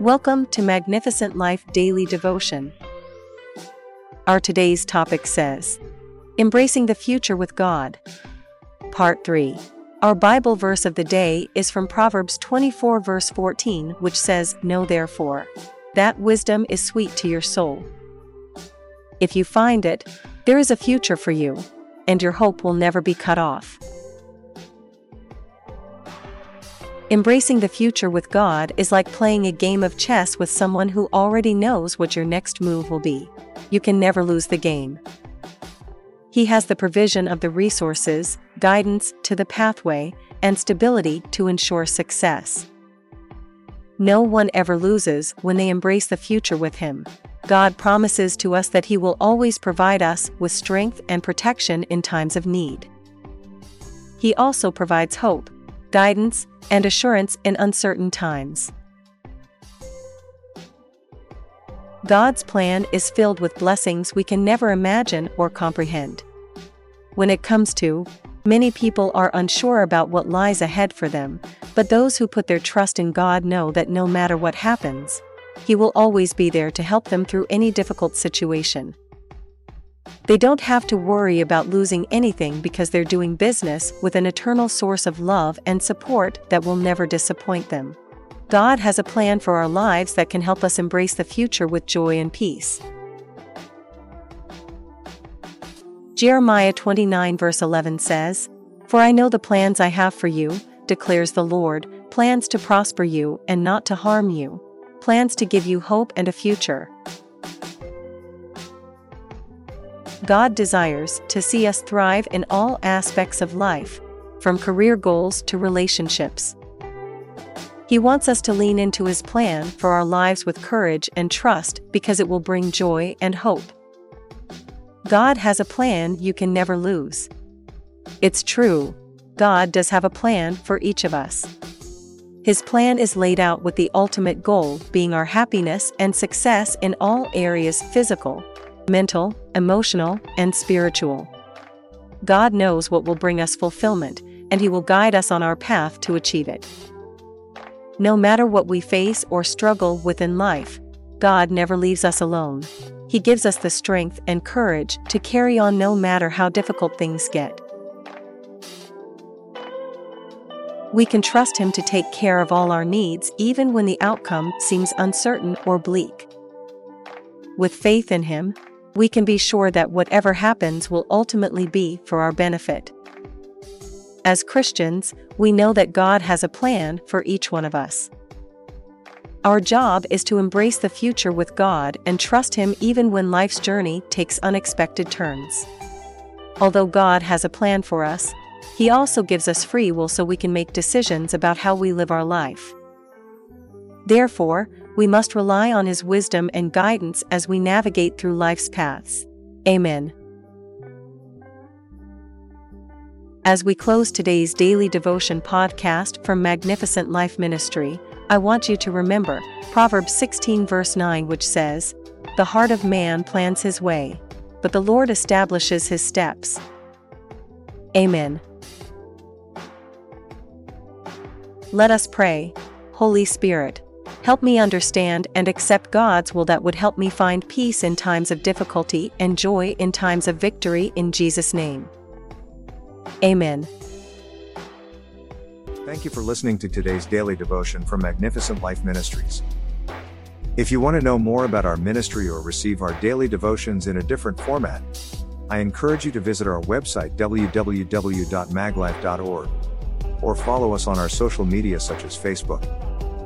Welcome to Magnificent Life Daily Devotion. Our today's topic says Embracing the Future with God. Part 3. Our Bible verse of the day is from Proverbs 24, verse 14, which says, Know therefore that wisdom is sweet to your soul. If you find it, there is a future for you, and your hope will never be cut off. Embracing the future with God is like playing a game of chess with someone who already knows what your next move will be. You can never lose the game. He has the provision of the resources, guidance to the pathway, and stability to ensure success. No one ever loses when they embrace the future with Him. God promises to us that He will always provide us with strength and protection in times of need. He also provides hope, guidance, and assurance in uncertain times. God's plan is filled with blessings we can never imagine or comprehend. When it comes to, many people are unsure about what lies ahead for them, but those who put their trust in God know that no matter what happens, He will always be there to help them through any difficult situation. They don't have to worry about losing anything because they're doing business with an eternal source of love and support that will never disappoint them. God has a plan for our lives that can help us embrace the future with joy and peace. Jeremiah 29 verse 11 says, For I know the plans I have for you, declares the Lord, plans to prosper you and not to harm you, plans to give you hope and a future. God desires to see us thrive in all aspects of life, from career goals to relationships. He wants us to lean into His plan for our lives with courage and trust because it will bring joy and hope. God has a plan you can never lose. It's true, God does have a plan for each of us. His plan is laid out with the ultimate goal being our happiness and success in all areas physical, mental, emotional, and spiritual. God knows what will bring us fulfillment, and He will guide us on our path to achieve it. No matter what we face or struggle with in life, God never leaves us alone. He gives us the strength and courage to carry on no matter how difficult things get. We can trust Him to take care of all our needs even when the outcome seems uncertain or bleak. With faith in Him, we can be sure that whatever happens will ultimately be for our benefit. As Christians, we know that God has a plan for each one of us. Our job is to embrace the future with God and trust Him even when life's journey takes unexpected turns. Although God has a plan for us, He also gives us free will so we can make decisions about how we live our life. Therefore, we must rely on His wisdom and guidance as we navigate through life's paths. Amen. As we close today's daily devotion podcast from Magnificent Life Ministry, I want you to remember Proverbs 16, verse 9, which says, The heart of man plans his way, but the Lord establishes his steps. Amen. Let us pray. Holy Spirit, Help me understand and accept God's will that would help me find peace in times of difficulty and joy in times of victory in Jesus' name. Amen. Thank you for listening to today's daily devotion from Magnificent Life Ministries. If you want to know more about our ministry or receive our daily devotions in a different format, I encourage you to visit our website www.maglife.org or follow us on our social media such as Facebook,